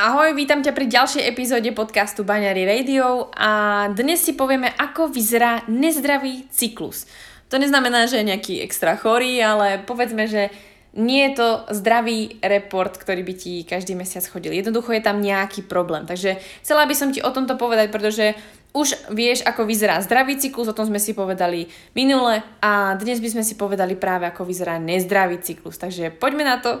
Ahoj, vítam ťa pri ďalšej epizóde podcastu Baňary Radio a dnes si povieme, ako vyzerá nezdravý cyklus. To neznamená, že je nejaký extra chorý, ale povedzme, že nie je to zdravý report, ktorý by ti každý mesiac chodil. Jednoducho je tam nejaký problém. Takže chcela by som ti o tomto povedať, pretože už vieš, ako vyzerá zdravý cyklus, o tom sme si povedali minule a dnes by sme si povedali práve, ako vyzerá nezdravý cyklus. Takže poďme na to.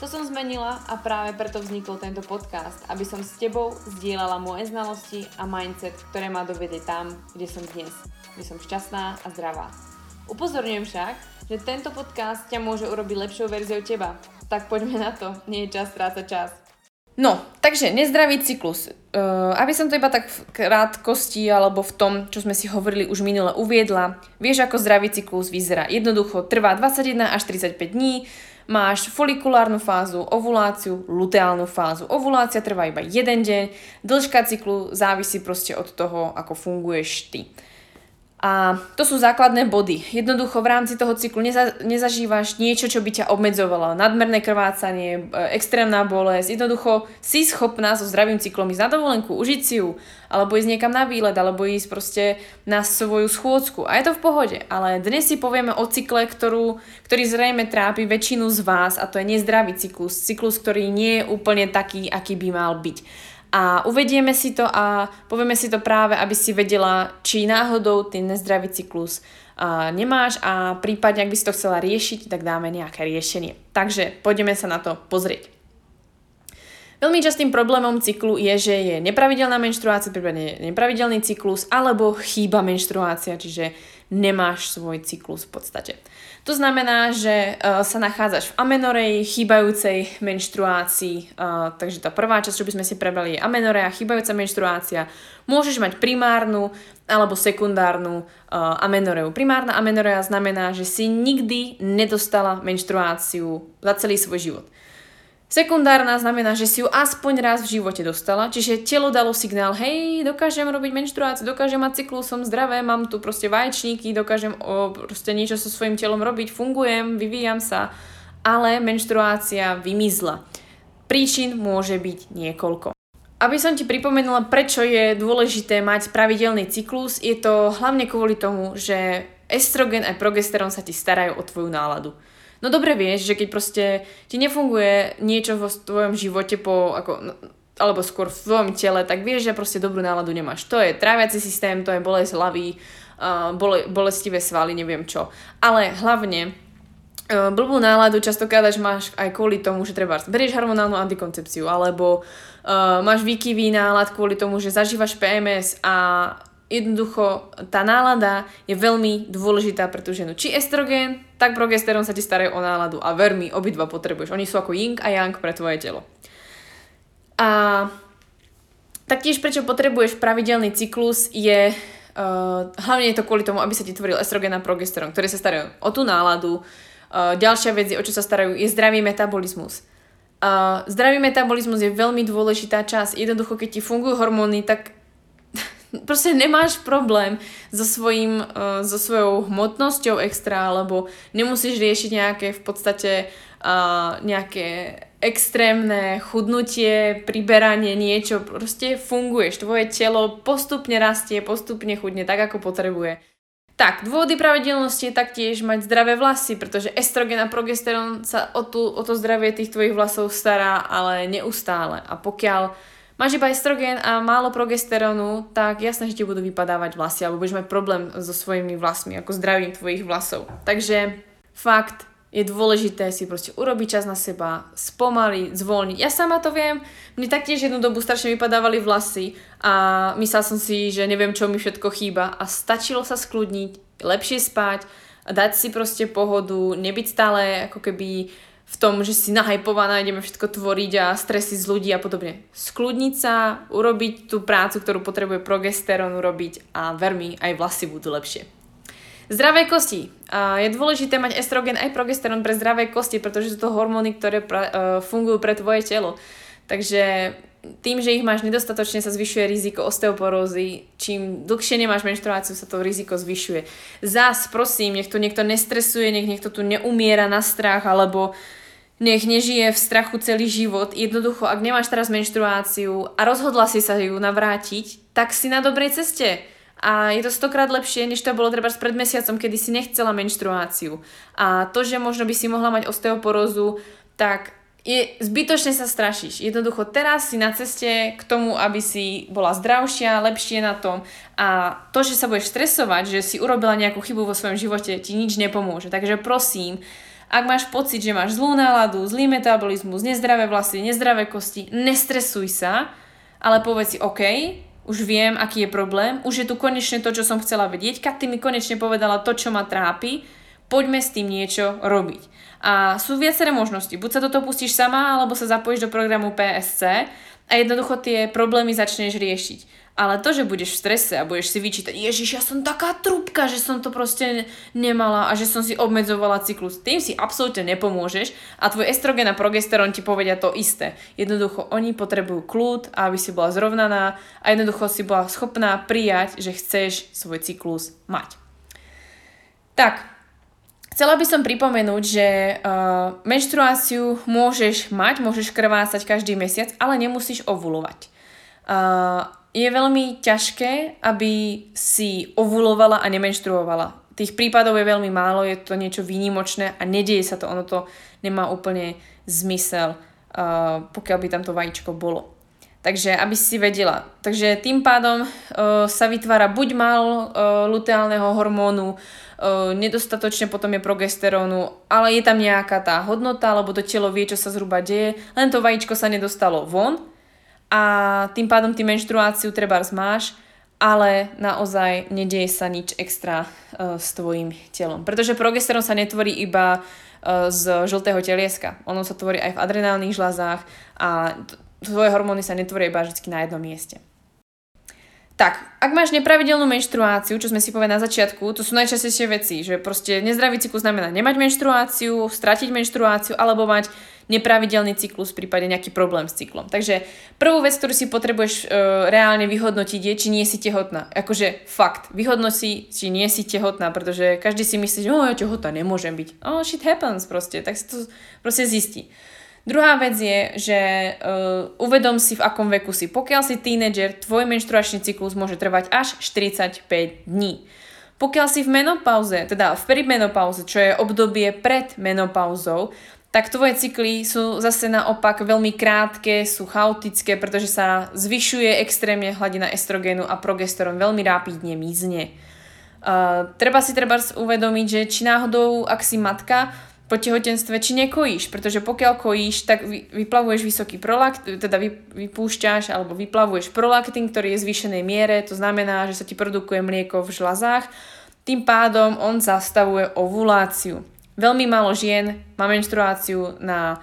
To som zmenila a práve preto vznikol tento podcast, aby som s tebou zdieľala moje znalosti a mindset, ktoré ma dovedli tam, kde som dnes, kde som šťastná a zdravá. Upozorňujem však, že tento podcast ťa môže urobiť lepšou verziou teba. Tak poďme na to, nie je čas strácať čas. No, takže nezdravý cyklus. Uh, aby som to iba tak v krátkosti alebo v tom, čo sme si hovorili už minule uviedla, vieš ako zdravý cyklus vyzerá. Jednoducho trvá 21 až 35 dní, máš folikulárnu fázu, ovuláciu, luteálnu fázu. Ovulácia trvá iba jeden deň, dĺžka cyklu závisí proste od toho, ako funguješ ty. A to sú základné body. Jednoducho v rámci toho cyklu neza, nezažívaš niečo, čo by ťa obmedzovalo. Nadmerné krvácanie, e, extrémna bolesť. Jednoducho si schopná so zdravým cyklom ísť na dovolenku, užiť si ju, alebo ísť niekam na výlet, alebo ísť proste na svoju schôdzku. A je to v pohode. Ale dnes si povieme o cykle, ktorú, ktorý zrejme trápi väčšinu z vás a to je nezdravý cyklus. Cyklus, ktorý nie je úplne taký, aký by mal byť a uvedieme si to a povieme si to práve, aby si vedela, či náhodou ten nezdravý cyklus uh, nemáš a prípadne, ak by si to chcela riešiť, tak dáme nejaké riešenie. Takže poďme sa na to pozrieť. Veľmi častým problémom cyklu je, že je nepravidelná menštruácia, prípadne nepravidelný cyklus, alebo chýba menštruácia, čiže nemáš svoj cyklus v podstate. To znamená, že uh, sa nachádzaš v amenoreji, chýbajúcej menštruácii, uh, takže tá prvá časť, čo by sme si prebrali, je amenorea, chýbajúca menštruácia. Môžeš mať primárnu alebo sekundárnu uh, amenoreu. Primárna amenorea znamená, že si nikdy nedostala menštruáciu za celý svoj život. Sekundárna znamená, že si ju aspoň raz v živote dostala, čiže telo dalo signál, hej, dokážem robiť menštruáciu, dokážem mať cyklus, som zdravé, mám tu proste vaječníky, dokážem o, proste niečo so svojím telom robiť, fungujem, vyvíjam sa, ale menštruácia vymizla. Príčin môže byť niekoľko. Aby som ti pripomenula, prečo je dôležité mať pravidelný cyklus, je to hlavne kvôli tomu, že estrogen a progesterón sa ti starajú o tvoju náladu. No dobre vieš, že keď proste ti nefunguje niečo vo tvojom živote po, ako, alebo skôr v tvojom tele, tak vieš, že proste dobrú náladu nemáš. To je tráviaci systém, to je bolesť hlavy, uh, bole, bolestivé svaly, neviem čo. Ale hlavne uh, blbú náladu častokrát až máš aj kvôli tomu, že treba berieš hormonálnu antikoncepciu, alebo uh, máš výkyvý nálad kvôli tomu, že zažívaš PMS a jednoducho tá nálada je veľmi dôležitá pre tú ženu. Či estrogen, tak progesterón sa ti starajú o náladu a ver mi, obidva potrebuješ. Oni sú ako yin a yang pre tvoje telo. A taktiež prečo potrebuješ pravidelný cyklus je uh, hlavne je to kvôli tomu, aby sa ti tvoril estrogen a progesterón, ktoré sa starajú o tú náladu. Uh, ďalšia vec, o čo sa starajú, je zdravý metabolizmus. Uh, zdravý metabolizmus je veľmi dôležitá časť. Jednoducho, keď ti fungujú hormóny, tak proste nemáš problém so, svojím, uh, so svojou hmotnosťou extra, alebo nemusíš riešiť nejaké v podstate uh, nejaké extrémne chudnutie, priberanie, niečo, proste funguješ, tvoje telo postupne rastie, postupne chudne tak, ako potrebuje. Tak, dôvody pravidelnosti je taktiež mať zdravé vlasy, pretože estrogen a progesterón sa o, tú, o to zdravie tých tvojich vlasov stará, ale neustále. A pokiaľ máš iba estrogen a málo progesterónu, tak jasné, že ti budú vypadávať vlasy alebo budeš mať problém so svojimi vlasmi, ako zdravím tvojich vlasov. Takže fakt, je dôležité si proste urobiť čas na seba, spomaliť, zvolniť. Ja sama to viem, mne taktiež jednu dobu strašne vypadávali vlasy a myslela som si, že neviem, čo mi všetko chýba a stačilo sa skľudniť, lepšie spať, dať si proste pohodu, nebyť stále ako keby v tom, že si nahajpovaná, ideme všetko tvoriť a stresy z ľudí a podobne. Skľudniť sa, urobiť tú prácu, ktorú potrebuje progesterón urobiť a ver mi, aj vlasy budú lepšie. Zdravé kosti. Je dôležité mať estrogen aj progesterón pre zdravé kosti, pretože sú to hormóny, ktoré e, fungujú pre tvoje telo. Takže tým, že ich máš nedostatočne, sa zvyšuje riziko osteoporózy. Čím dlhšie nemáš menštruáciu, sa to riziko zvyšuje. Zás, prosím, nech to niekto nestresuje, nech niekto tu neumiera na strach, alebo nech nežije v strachu celý život. Jednoducho, ak nemáš teraz menštruáciu a rozhodla si sa ju navrátiť, tak si na dobrej ceste a je to stokrát lepšie, než to bolo treba pred mesiacom, kedy si nechcela menštruáciu. A to, že možno by si mohla mať osteoporózu, tak je zbytočne sa strašíš. Jednoducho teraz si na ceste k tomu, aby si bola zdravšia, lepšie na tom a to, že sa budeš stresovať, že si urobila nejakú chybu vo svojom živote, ti nič nepomôže. Takže prosím, ak máš pocit, že máš zlú náladu, zlý metabolizmus, nezdravé vlasy, nezdravé kosti, nestresuj sa, ale povedz si OK, už viem, aký je problém, už je tu konečne to, čo som chcela vedieť, Katy mi konečne povedala to, čo ma trápi, poďme s tým niečo robiť. A sú viaceré možnosti. Buď sa do toho pustíš sama, alebo sa zapojíš do programu PSC a jednoducho tie problémy začneš riešiť. Ale to, že budeš v strese a budeš si vyčítať, ježiš, ja som taká trúbka, že som to proste nemala a že som si obmedzovala cyklus, tým si absolútne nepomôžeš a tvoj estrogen a progesterón ti povedia to isté. Jednoducho, oni potrebujú kľud, aby si bola zrovnaná a jednoducho si bola schopná prijať, že chceš svoj cyklus mať. Tak, Chcela by som pripomenúť, že uh, menštruáciu môžeš mať, môžeš krvácať každý mesiac, ale nemusíš ovulovať. Je veľmi ťažké, aby si ovulovala a nemenštruovala. Tých prípadov je veľmi málo, je to niečo výnimočné a nedieje sa to, ono to nemá úplne zmysel, uh, pokiaľ by tam to vajíčko bolo. Takže aby si vedela. Takže tým pádom uh, sa vytvára buď málo uh, luteálneho hormónu, uh, nedostatočne potom je progesterónu, ale je tam nejaká tá hodnota, lebo to telo vie, čo sa zhruba deje, len to vajíčko sa nedostalo von a tým pádom ty menštruáciu treba máš, ale naozaj nedieje sa nič extra uh, s tvojim telom. Pretože progesterón sa netvorí iba uh, z žltého telieska. Ono sa tvorí aj v adrenálnych žľazách a tvoje hormóny sa netvoria iba vždy na jednom mieste. Tak, ak máš nepravidelnú menštruáciu, čo sme si povedali na začiatku, to sú najčastejšie veci, že proste nezdravý cyklus znamená nemať menštruáciu, stratiť menštruáciu alebo mať nepravidelný cyklus v prípade nejaký problém s cyklom. Takže prvú vec, ktorú si potrebuješ e, reálne vyhodnotiť je, či nie si tehotná. Akože fakt, vyhodnoť si, či nie si tehotná, pretože každý si myslí, že oh, ja tehotná nemôžem byť. Oh, shit happens proste, tak si to proste zistí. Druhá vec je, že uh, uvedom si, v akom veku si. Pokiaľ si tínedžer, tvoj menštruačný cyklus môže trvať až 45 dní. Pokiaľ si v menopauze, teda v perimenopauze, čo je obdobie pred menopauzou, tak tvoje cykly sú zase naopak veľmi krátke, sú chaotické, pretože sa zvyšuje extrémne hladina estrogénu a progesterón veľmi rápidne mizne. Uh, treba si treba uvedomiť, že či náhodou, ak si matka, po tehotenstve, či nekojíš, pretože pokiaľ kojíš, tak vyplavuješ vysoký prolakt, teda vypúšťaš alebo vyplavuješ prolaktín, ktorý je v zvýšenej miere, to znamená, že sa ti produkuje mlieko v žlazách, tým pádom on zastavuje ovuláciu. Veľmi málo žien má menštruáciu na,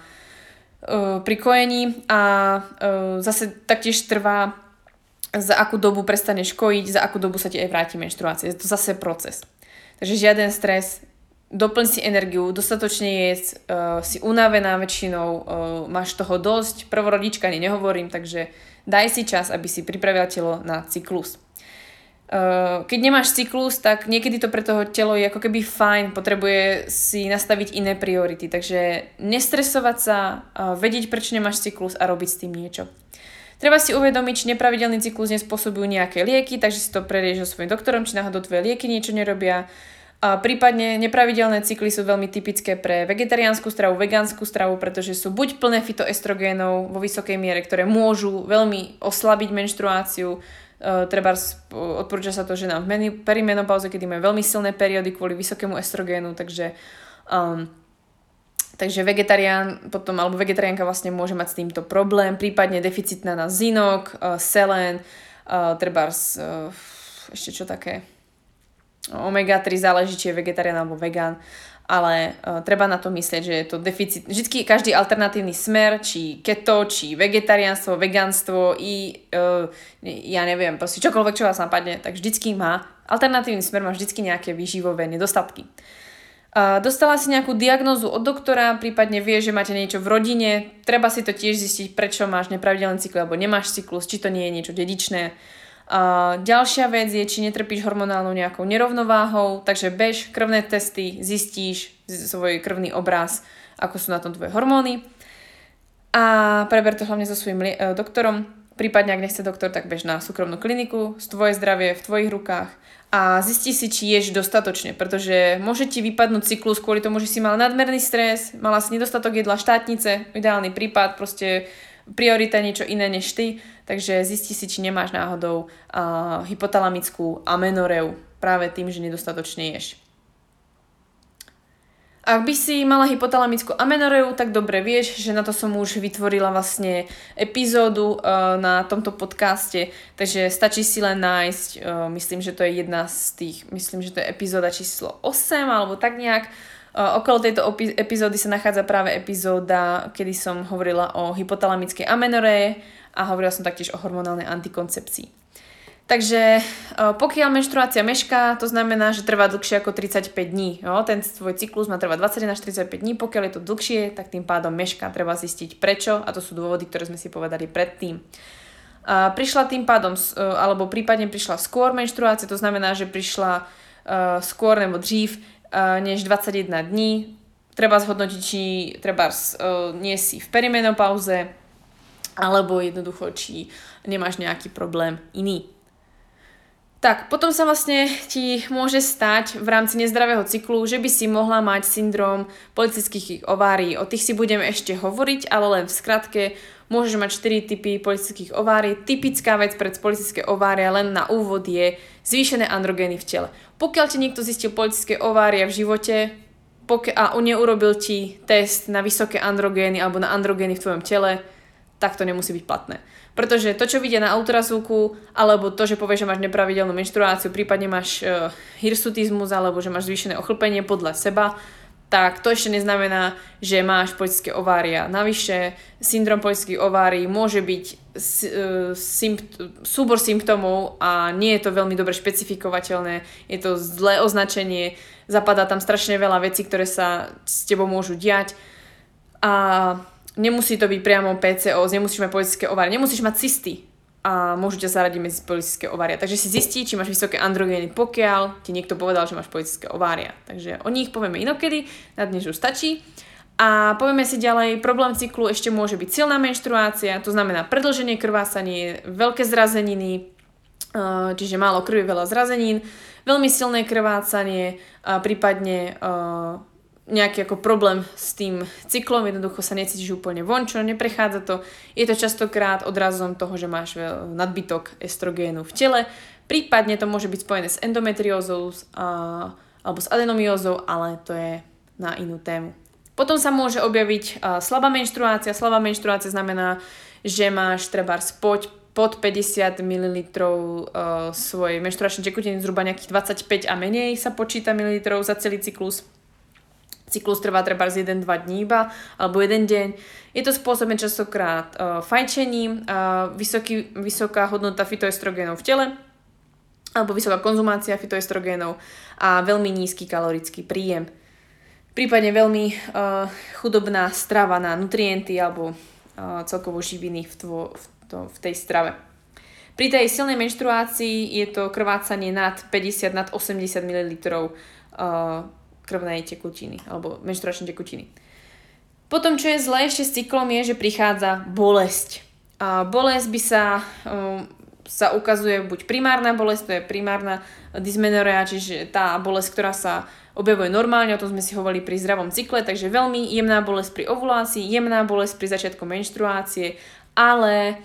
uh, pri kojení a uh, zase taktiež trvá za akú dobu prestaneš kojiť, za akú dobu sa ti aj vráti menštruácia. Je to zase proces. Takže žiaden stres, doplň si energiu, dostatočne jedz, uh, si unavená väčšinou, uh, máš toho dosť, prvorodička ani nehovorím, takže daj si čas, aby si pripravila telo na cyklus. Uh, keď nemáš cyklus, tak niekedy to pre toho telo je ako keby fajn, potrebuje si nastaviť iné priority, takže nestresovať sa, uh, vedieť prečo nemáš cyklus a robiť s tým niečo. Treba si uvedomiť, či nepravidelný cyklus nespôsobujú nejaké lieky, takže si to prerieš so svojím doktorom, či náhodou tvoje lieky niečo nerobia, a prípadne nepravidelné cykly sú veľmi typické pre vegetariánsku stravu, vegánsku stravu, pretože sú buď plné fitoestrogénov vo vysokej miere, ktoré môžu veľmi oslabiť menštruáciu, uh, treba odporúča sa to ženám v perimenopauze, kedy majú veľmi silné periódy kvôli vysokému estrogénu, takže um, Takže vegetarián potom, alebo vegetariánka vlastne môže mať s týmto problém, prípadne deficitná na zinok, uh, selen, uh, treba uh, ešte čo také, omega-3 záleží, či je vegetarián alebo vegán, ale uh, treba na to myslieť, že je to deficit. Vždycky každý alternatívny smer, či keto, či vegetariánstvo, vegánstvo i uh, ja neviem, proste čokoľvek, čo vás napadne, tak vždycky má, alternatívny smer má vždycky nejaké výživové nedostatky. Dostala si nejakú diagnózu od doktora, prípadne vie, že máte niečo v rodine, treba si to tiež zistiť, prečo máš nepravidelný cyklus alebo nemáš cyklus, či to nie je niečo dedičné. A ďalšia vec je, či netrpíš hormonálnou nejakou nerovnováhou, takže bež krvné testy, zistíš svoj krvný obraz, ako sú na tom tvoje hormóny. A preber to hlavne so svojím e, doktorom, prípadne ak nechce doktor, tak bež na súkromnú kliniku, tvoje zdravie v tvojich rukách a zisti si, či ješ dostatočne, pretože môže ti vypadnúť cyklus kvôli tomu, že si mal nadmerný stres, mala si nedostatok jedla štátnice, ideálny prípad, proste priorita niečo iné než ty, takže zisti si, či nemáš náhodou uh, hypotalamickú amenoreu práve tým, že nedostatočne ješ. Ak by si mala hypotalamickú amenoreu, tak dobre vieš, že na to som už vytvorila vlastne epizódu uh, na tomto podcaste, takže stačí si len nájsť, uh, myslím, že to je jedna z tých, myslím, že to je epizóda číslo 8 alebo tak nejak. Okolo tejto epizódy sa nachádza práve epizóda, kedy som hovorila o hypotalamickej amenoree a hovorila som taktiež o hormonálnej antikoncepcii. Takže e, pokiaľ menštruácia mešká, to znamená, že trvá dlhšie ako 35 dní. Jo? Ten svoj cyklus má trvať 21 až 35 dní. Pokiaľ je to dlhšie, tak tým pádom mešká. Treba zistiť prečo a to sú dôvody, ktoré sme si povedali predtým. A prišla tým pádom, e, alebo prípadne prišla skôr menštruácia, to znamená, že prišla skôr nebo dřív než 21 dní. Treba zhodnotiť, či treba uh, nie si v perimenopauze, alebo jednoducho, či nemáš nejaký problém iný. Tak, potom sa vlastne ti môže stať v rámci nezdravého cyklu, že by si mohla mať syndrom politických ovárií. O tých si budeme ešte hovoriť, ale len v skratke. Môžeš mať 4 typy politických ovárií. Typická vec pre politické ovária len na úvod je zvýšené androgény v tele. Pokiaľ ti niekto zistil politické ovária v živote a neurobil ti test na vysoké androgény alebo na androgény v tvojom tele, tak to nemusí byť platné. Pretože to, čo vidia na ultrasvuku, alebo to, že povieš, že máš nepravidelnú menštruáciu, prípadne máš uh, hirsutizmus, alebo že máš zvýšené ochlpenie podľa seba, tak to ešte neznamená, že máš politické ovária. Navyše, syndrom politických ovárií môže byť uh, sympt- súbor symptómov a nie je to veľmi dobre špecifikovateľné, je to zlé označenie, zapadá tam strašne veľa vecí, ktoré sa s tebou môžu diať. A nemusí to byť priamo PCOS, nemusíš mať politické ovárie, nemusíš mať cysty a môžu ťa zaradiť medzi politické ovária. Takže si zistí, či máš vysoké androgény, pokiaľ ti niekto povedal, že máš politické ovária. Takže o nich povieme inokedy, na dnes už stačí. A povieme si ďalej, problém cyklu ešte môže byť silná menštruácia, to znamená predlženie krvásanie, veľké zrazeniny, eh, čiže málo krvi, veľa zrazenín, veľmi silné krvácanie, prípadne eh, nejaký ako problém s tým cyklom, jednoducho sa necítiš úplne vončo, neprechádza to. Je to častokrát odrazom toho, že máš nadbytok estrogénu v tele. Prípadne to môže byť spojené s endometriózou a, alebo s adenomiózou, ale to je na inú tému. Potom sa môže objaviť a, slabá menštruácia. Slabá menštruácia znamená, že máš treba spoď pod 50 ml uh, svojej menštruačnej tekutiny, zhruba nejakých 25 a menej sa počíta mililitrov za celý cyklus cyklus trvá treba z 1-2 dní iba, alebo jeden deň. Je to spôsobené častokrát uh, fajčením, uh, vysoký, vysoká hodnota fitoestrogénov v tele, alebo vysoká konzumácia fitoestrogénov a veľmi nízky kalorický príjem. Prípadne veľmi uh, chudobná strava na nutrienty alebo uh, celkovo živiny v, tvo, v, to, v tej strave. Pri tej silnej menštruácii je to krvácanie nad 50, nad 80 ml uh, krvnej tekutiny alebo menštruačnej tekutiny. Potom, čo je zlé ešte s cyklom, je, že prichádza bolesť. A bolesť by sa, um, sa ukazuje buď primárna bolesť, to je primárna dysmenorea, čiže tá bolesť, ktorá sa objavuje normálne, o tom sme si hovorili pri zdravom cykle, takže veľmi jemná bolesť pri ovulácii, jemná bolesť pri začiatku menštruácie, ale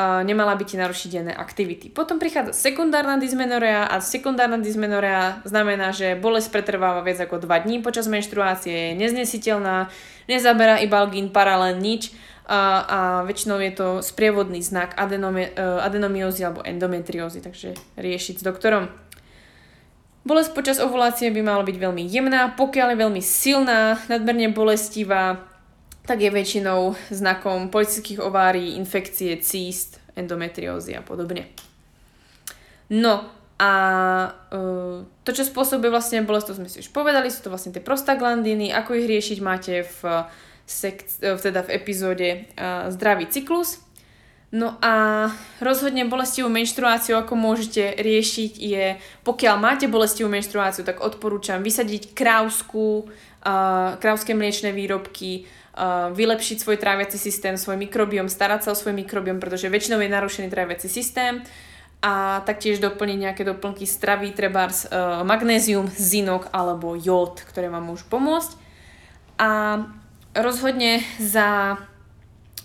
nemala by ti narušiť denné aktivity. Potom prichádza sekundárna dysmenorea a sekundárna dysmenorea znamená, že bolesť pretrváva viac ako 2 dní počas menštruácie, je neznesiteľná, nezaberá ibalgín, paralén, nič a, a väčšinou je to sprievodný znak uh, adenomiózy alebo endometriózy, takže riešiť s doktorom. Bolesť počas ovulácie by mala byť veľmi jemná, pokiaľ je veľmi silná, nadmerne bolestivá, tak je väčšinou znakom politických ovárií, infekcie, císt, endometriózy a podobne. No a uh, to, čo spôsobuje vlastne bolesť, to sme si už povedali, sú to vlastne tie prostaglandiny, ako ich riešiť máte v, sek- teda v epizóde uh, Zdravý cyklus. No a rozhodne bolestivú menštruáciu, ako môžete riešiť, je, pokiaľ máte bolestivú menštruáciu, tak odporúčam vysadiť krávsku, uh, krávské mliečne výrobky, vylepšiť svoj tráviaci systém, svoj mikrobiom, starať sa o svoj mikrobiom, pretože väčšinou je narušený tráviaci systém a taktiež doplniť nejaké doplnky stravy, treba uh, magnézium, zinok alebo jód, ktoré vám môžu pomôcť. A rozhodne za,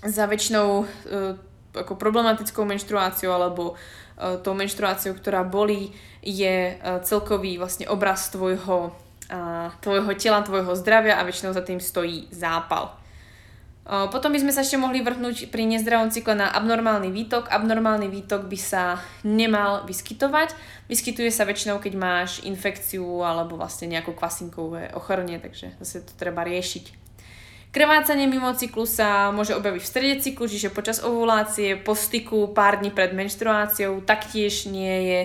za väčšinou uh, ako problematickou menštruáciou alebo uh, tou menštruáciou, ktorá bolí, je uh, celkový vlastne obraz tvojho, uh, tvojho tela, tvojho zdravia a väčšinou za tým stojí zápal. Potom by sme sa ešte mohli vrhnúť pri nezdravom cykle na abnormálny výtok. Abnormálny výtok by sa nemal vyskytovať. Vyskytuje sa väčšinou, keď máš infekciu alebo vlastne nejakú kvasinkové ochorenie, takže zase to treba riešiť. Krvácanie mimo cyklu sa môže objaviť v strede cyklu, čiže počas ovulácie, po styku, pár dní pred menštruáciou, taktiež nie je,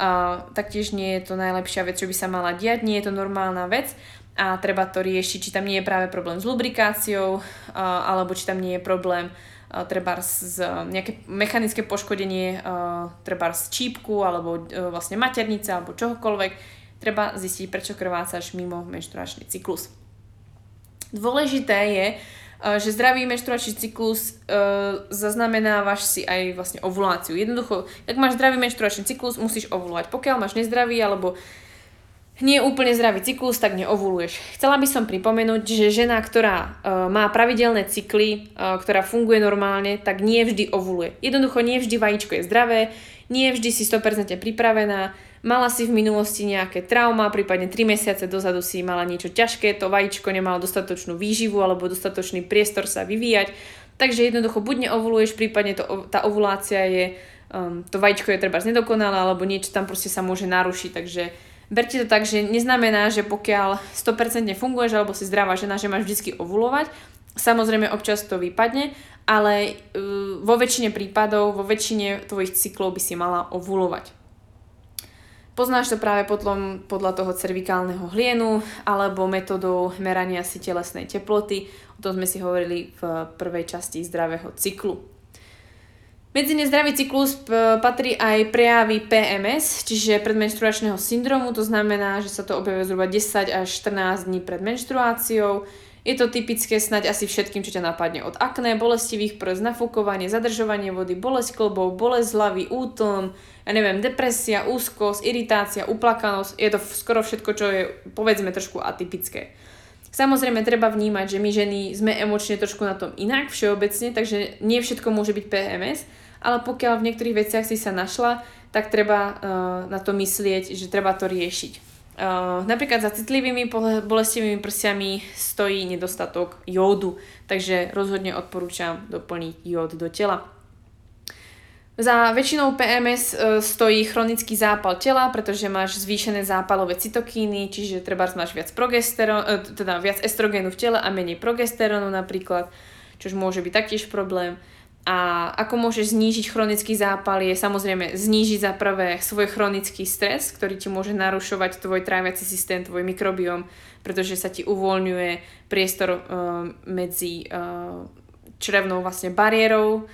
uh, taktiež nie je to najlepšia vec, čo by sa mala diať, nie je to normálna vec a treba to riešiť, či tam nie je práve problém s lubrikáciou, alebo či tam nie je problém treba z uh, nejaké mechanické poškodenie, treba z čípku alebo uh, vlastne maternice alebo čohokoľvek. Treba zistiť, prečo krvácaš mimo menštruačný cyklus. Dôležité je, eh, že zdravý menštruačný cyklus uh, zaznamenávaš si aj vlastne ovuláciu. Jednoducho, ak máš zdravý menštruačný cyklus, musíš ovulovať. Pokiaľ máš nezdravý alebo nie úplne zdravý cyklus, tak neovuluješ. Chcela by som pripomenúť, že žena, ktorá uh, má pravidelné cykly, uh, ktorá funguje normálne, tak nie vždy ovuluje. Jednoducho nie vždy vajíčko je zdravé, nie vždy si 100% pripravená, mala si v minulosti nejaké trauma, prípadne 3 mesiace dozadu si mala niečo ťažké, to vajíčko nemalo dostatočnú výživu alebo dostatočný priestor sa vyvíjať, takže jednoducho buď neovuluješ, prípadne to, tá ovulácia je, um, to vajíčko je treba nedokonalé alebo niečo tam proste sa môže narušiť, takže berte to tak, že neznamená, že pokiaľ 100% funguješ alebo si zdravá žena, že máš vždy ovulovať, Samozrejme občas to vypadne, ale uh, vo väčšine prípadov, vo väčšine tvojich cyklov by si mala ovulovať. Poznáš to práve podľa, podľa toho cervikálneho hlienu alebo metodou merania si telesnej teploty. O tom sme si hovorili v prvej časti zdravého cyklu. Medzi nezdravý cyklus patrí aj prejavy PMS, čiže predmenštruačného syndromu, to znamená, že sa to objavuje zhruba 10 až 14 dní pred menštruáciou. Je to typické snať asi všetkým, čo ťa napadne od akné, bolestivých prst, nafúkovanie, zadržovanie vody, bolesť klbov, bolesť hlavy, útlm, ja neviem, depresia, úzkosť, iritácia, uplakanosť, je to skoro všetko, čo je povedzme trošku atypické. Samozrejme, treba vnímať, že my ženy sme emočne trošku na tom inak všeobecne, takže nie všetko môže byť PMS, ale pokiaľ v niektorých veciach si sa našla, tak treba uh, na to myslieť, že treba to riešiť. Uh, napríklad za citlivými bolestivými prsiami stojí nedostatok jódu, takže rozhodne odporúčam doplniť jód do tela. Za väčšinou PMS e, stojí chronický zápal tela, pretože máš zvýšené zápalové cytokíny, čiže treba máš viac, e, teda viac estrogénu v tele a menej progesterónu napríklad, čo môže byť taktiež problém. A ako môžeš znížiť chronický zápal je samozrejme znížiť za prvé svoj chronický stres, ktorý ti môže narušovať tvoj tráviaci systém, tvoj mikrobióm, pretože sa ti uvoľňuje priestor uh, medzi uh, črevnou vlastne bariérou,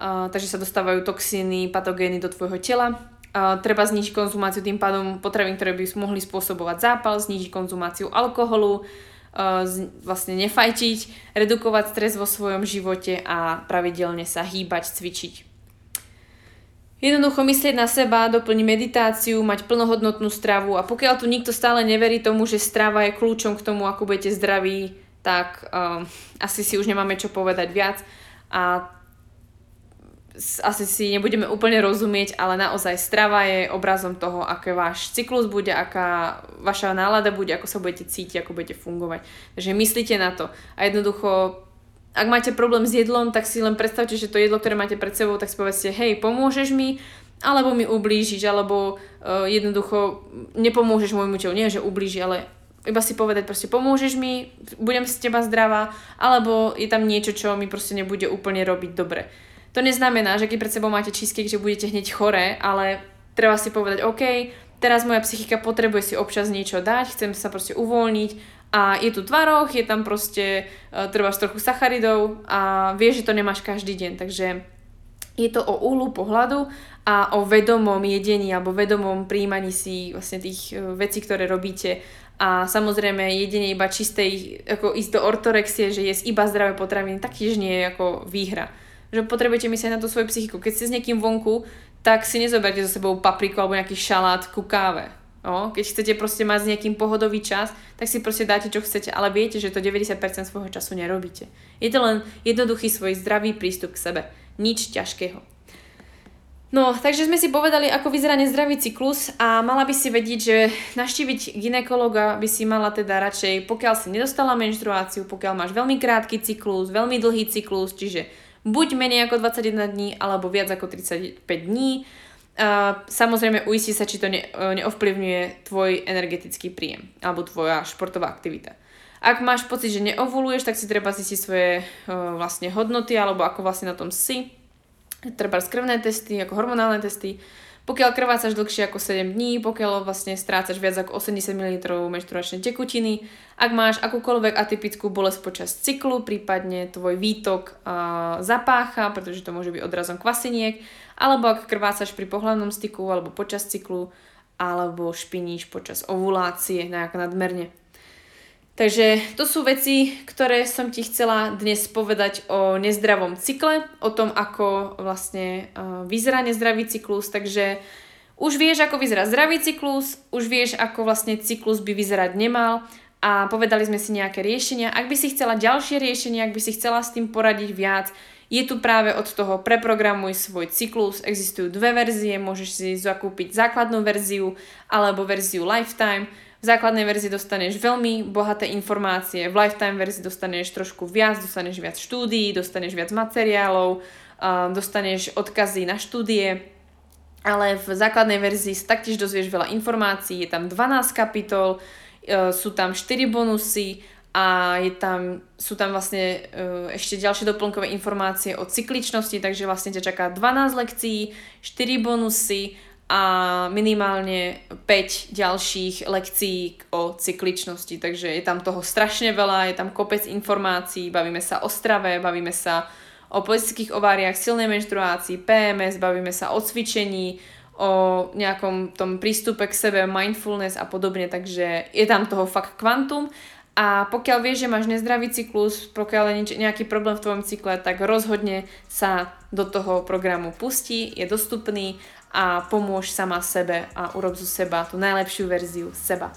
takže sa dostávajú toxíny, patogény do tvojho tela. Treba znižiť konzumáciu tým pádom potravín, ktoré by mohli spôsobovať zápal, znižiť konzumáciu alkoholu, vlastne nefajčiť, redukovať stres vo svojom živote a pravidelne sa hýbať, cvičiť. Jednoducho myslieť na seba, doplniť meditáciu, mať plnohodnotnú stravu a pokiaľ tu nikto stále neverí tomu, že strava je kľúčom k tomu, ako budete zdraví, tak uh, asi si už nemáme čo povedať viac. A asi si nebudeme úplne rozumieť, ale naozaj strava je obrazom toho, aké váš cyklus bude, aká vaša nálada bude, ako sa budete cítiť, ako budete fungovať. Takže myslíte na to. A jednoducho, ak máte problém s jedlom, tak si len predstavte, že to jedlo, ktoré máte pred sebou, tak si povedzte, hej, pomôžeš mi, alebo mi ublížiš, alebo uh, jednoducho nepomôžeš môjmu telu. Nie, že ublíži, ale iba si povedať proste pomôžeš mi, budem z teba zdravá, alebo je tam niečo, čo mi proste nebude úplne robiť dobre. To neznamená, že keď pred sebou máte cheesecake, že budete hneď chore, ale treba si povedať, OK, teraz moja psychika potrebuje si občas niečo dať, chcem sa proste uvoľniť a je tu tvaroch, je tam proste, uh, trváš trochu sacharidov a vieš, že to nemáš každý deň, takže je to o uhlu pohľadu a o vedomom jedení alebo vedomom príjmaní si vlastne tých uh, vecí, ktoré robíte. A samozrejme jedenie iba čistej, ako ísť do ortorexie, že jesť iba zdravé potraviny, taktiež nie je ako výhra že potrebujete myslieť na tú svoju psychiku. Keď ste s niekým vonku, tak si nezoberte so sebou papriku alebo nejaký šalát ku káve. O, keď chcete proste mať s niekým pohodový čas, tak si proste dáte, čo chcete, ale viete, že to 90% svojho času nerobíte. Je to len jednoduchý svoj zdravý prístup k sebe. Nič ťažkého. No, takže sme si povedali, ako vyzerá nezdravý cyklus a mala by si vedieť, že naštíviť ginekologa by si mala teda radšej, pokiaľ si nedostala menštruáciu, pokiaľ máš veľmi krátky cyklus, veľmi dlhý cyklus, čiže buď menej ako 21 dní, alebo viac ako 35 dní. Uh, samozrejme uistí sa, či to uh, neovplyvňuje tvoj energetický príjem alebo tvoja športová aktivita. Ak máš pocit, že neovuluješ, tak si treba zistiť svoje uh, vlastne hodnoty alebo ako vlastne na tom si. Treba krvné testy, ako hormonálne testy, pokiaľ krvácaš dlhšie ako 7 dní, pokiaľ vlastne strácaš viac ako 80 ml menštruačnej tekutiny, ak máš akúkoľvek atypickú bolesť počas cyklu, prípadne tvoj výtok uh, zapácha, pretože to môže byť odrazom kvasiniek, alebo ak krvácaš pri pohľadnom styku alebo počas cyklu, alebo špiníš počas ovulácie nejak nadmerne. Takže to sú veci, ktoré som ti chcela dnes povedať o nezdravom cykle, o tom, ako vlastne uh, vyzerá nezdravý cyklus, takže už vieš, ako vyzerá zdravý cyklus, už vieš, ako vlastne cyklus by vyzerať nemal. A povedali sme si nejaké riešenia. Ak by si chcela ďalšie riešenia, ak by si chcela s tým poradiť viac, je tu práve od toho preprogramuj svoj cyklus, existujú dve verzie, môžeš si zakúpiť základnú verziu alebo verziu Lifetime, v základnej verzii dostaneš veľmi bohaté informácie, v lifetime verzii dostaneš trošku viac, dostaneš viac štúdií, dostaneš viac materiálov, dostaneš odkazy na štúdie, ale v základnej verzii taktiež dozvieš veľa informácií, je tam 12 kapitol, e, sú tam 4 bonusy a je tam, sú tam vlastne e, ešte ďalšie doplnkové informácie o cykličnosti, takže vlastne ťa čaká 12 lekcií, 4 bonusy a minimálne 5 ďalších lekcií o cykličnosti, takže je tam toho strašne veľa, je tam kopec informácií, bavíme sa o strave, bavíme sa o politických ováriach, silnej menštruácii, PMS, bavíme sa o cvičení, o nejakom tom prístupe k sebe, mindfulness a podobne, takže je tam toho fakt kvantum. A pokiaľ vieš, že máš nezdravý cyklus, pokiaľ je nejaký problém v tvojom cykle, tak rozhodne sa do toho programu pustí, je dostupný a pomôž sama sebe a urob zo seba tú najlepšiu verziu seba.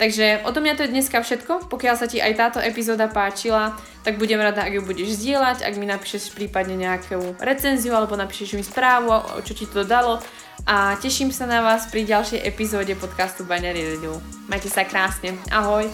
Takže o tom mňa to je dneska všetko. Pokiaľ sa ti aj táto epizóda páčila, tak budem rada, ak ju budeš zdieľať, ak mi napíšeš prípadne nejakú recenziu alebo napíšeš mi správu, čo ti to dalo. A teším sa na vás pri ďalšej epizóde podcastu Binary Radio. Majte sa krásne. Ahoj!